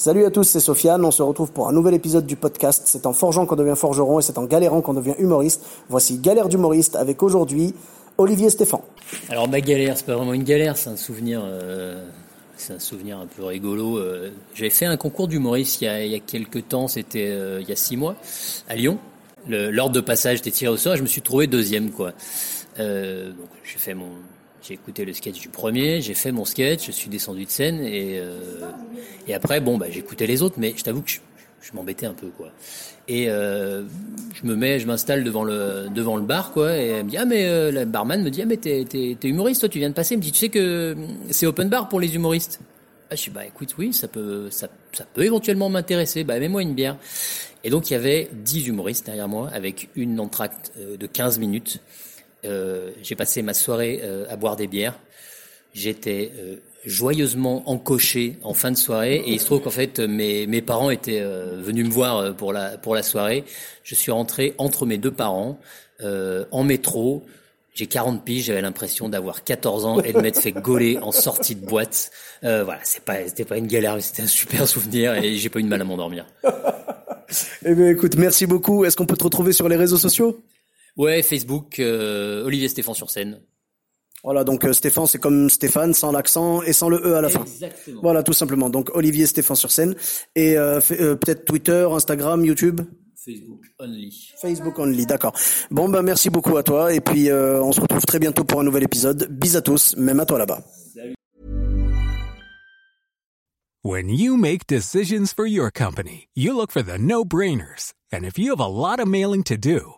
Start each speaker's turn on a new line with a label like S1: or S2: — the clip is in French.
S1: Salut à tous, c'est Sofiane. On se retrouve pour un nouvel épisode du podcast. C'est en forgeant qu'on devient forgeron et c'est en galérant qu'on devient humoriste. Voici Galère d'humoriste avec aujourd'hui Olivier Stéphane.
S2: Alors ma galère, c'est pas vraiment une galère, c'est un souvenir, euh, c'est un souvenir un peu rigolo. Euh, J'avais fait un concours d'humoriste il, y a- il quelques temps, c'était euh, il y a six mois, à Lyon. L'ordre de passage était tiré au sort et je me suis trouvé deuxième quoi. Euh, donc j'ai fait mon, j'ai écouté le sketch du premier, j'ai fait mon sketch, je suis descendu de scène et euh, et après bon bah j'écoutais les autres, mais je t'avoue que je, je m'embêtais un peu quoi. Et euh, je me mets, je m'installe devant le devant le bar quoi, et elle me dit ah mais euh, la barman me dit ah mais t'es t'es humoriste toi, tu viens de passer, elle me dit tu sais que c'est open bar pour les humoristes. Ah, je dis bah écoute oui ça peut ça ça peut éventuellement m'intéresser, bah mets-moi une bière. Et donc il y avait 10 humoristes derrière moi avec une entracte euh, de 15 minutes. Euh, j'ai passé ma soirée euh, à boire des bières. J'étais euh, joyeusement encoché en fin de soirée et il se trouve qu'en fait mes, mes parents étaient venus me voir pour la pour la soirée. Je suis rentré entre mes deux parents en métro. J'ai 40 piges, j'avais l'impression d'avoir 14 ans et de m'être fait gauler en sortie de boîte. Voilà, c'est pas c'était pas une galère, c'était un super souvenir et j'ai pas eu de mal à m'endormir.
S1: Eh bien écoute, merci beaucoup. Est-ce qu'on peut te retrouver sur les réseaux sociaux?
S2: Ouais, Facebook, euh, Olivier Stéphane sur scène.
S1: Voilà, donc euh, Stéphane, c'est comme Stéphane, sans l'accent et sans le E à la fin.
S2: Exactement.
S1: Voilà, tout simplement. Donc Olivier Stéphane sur scène. Et euh, euh, peut-être Twitter, Instagram, YouTube?
S2: Facebook only.
S1: Facebook only, d'accord. Bon, bah merci beaucoup à toi. Et puis euh, on se retrouve très bientôt pour un nouvel épisode. Bis à tous, même à toi là-bas.
S3: When you make decisions for your company, you look for the no-brainers. And if you have a lot of mailing to do,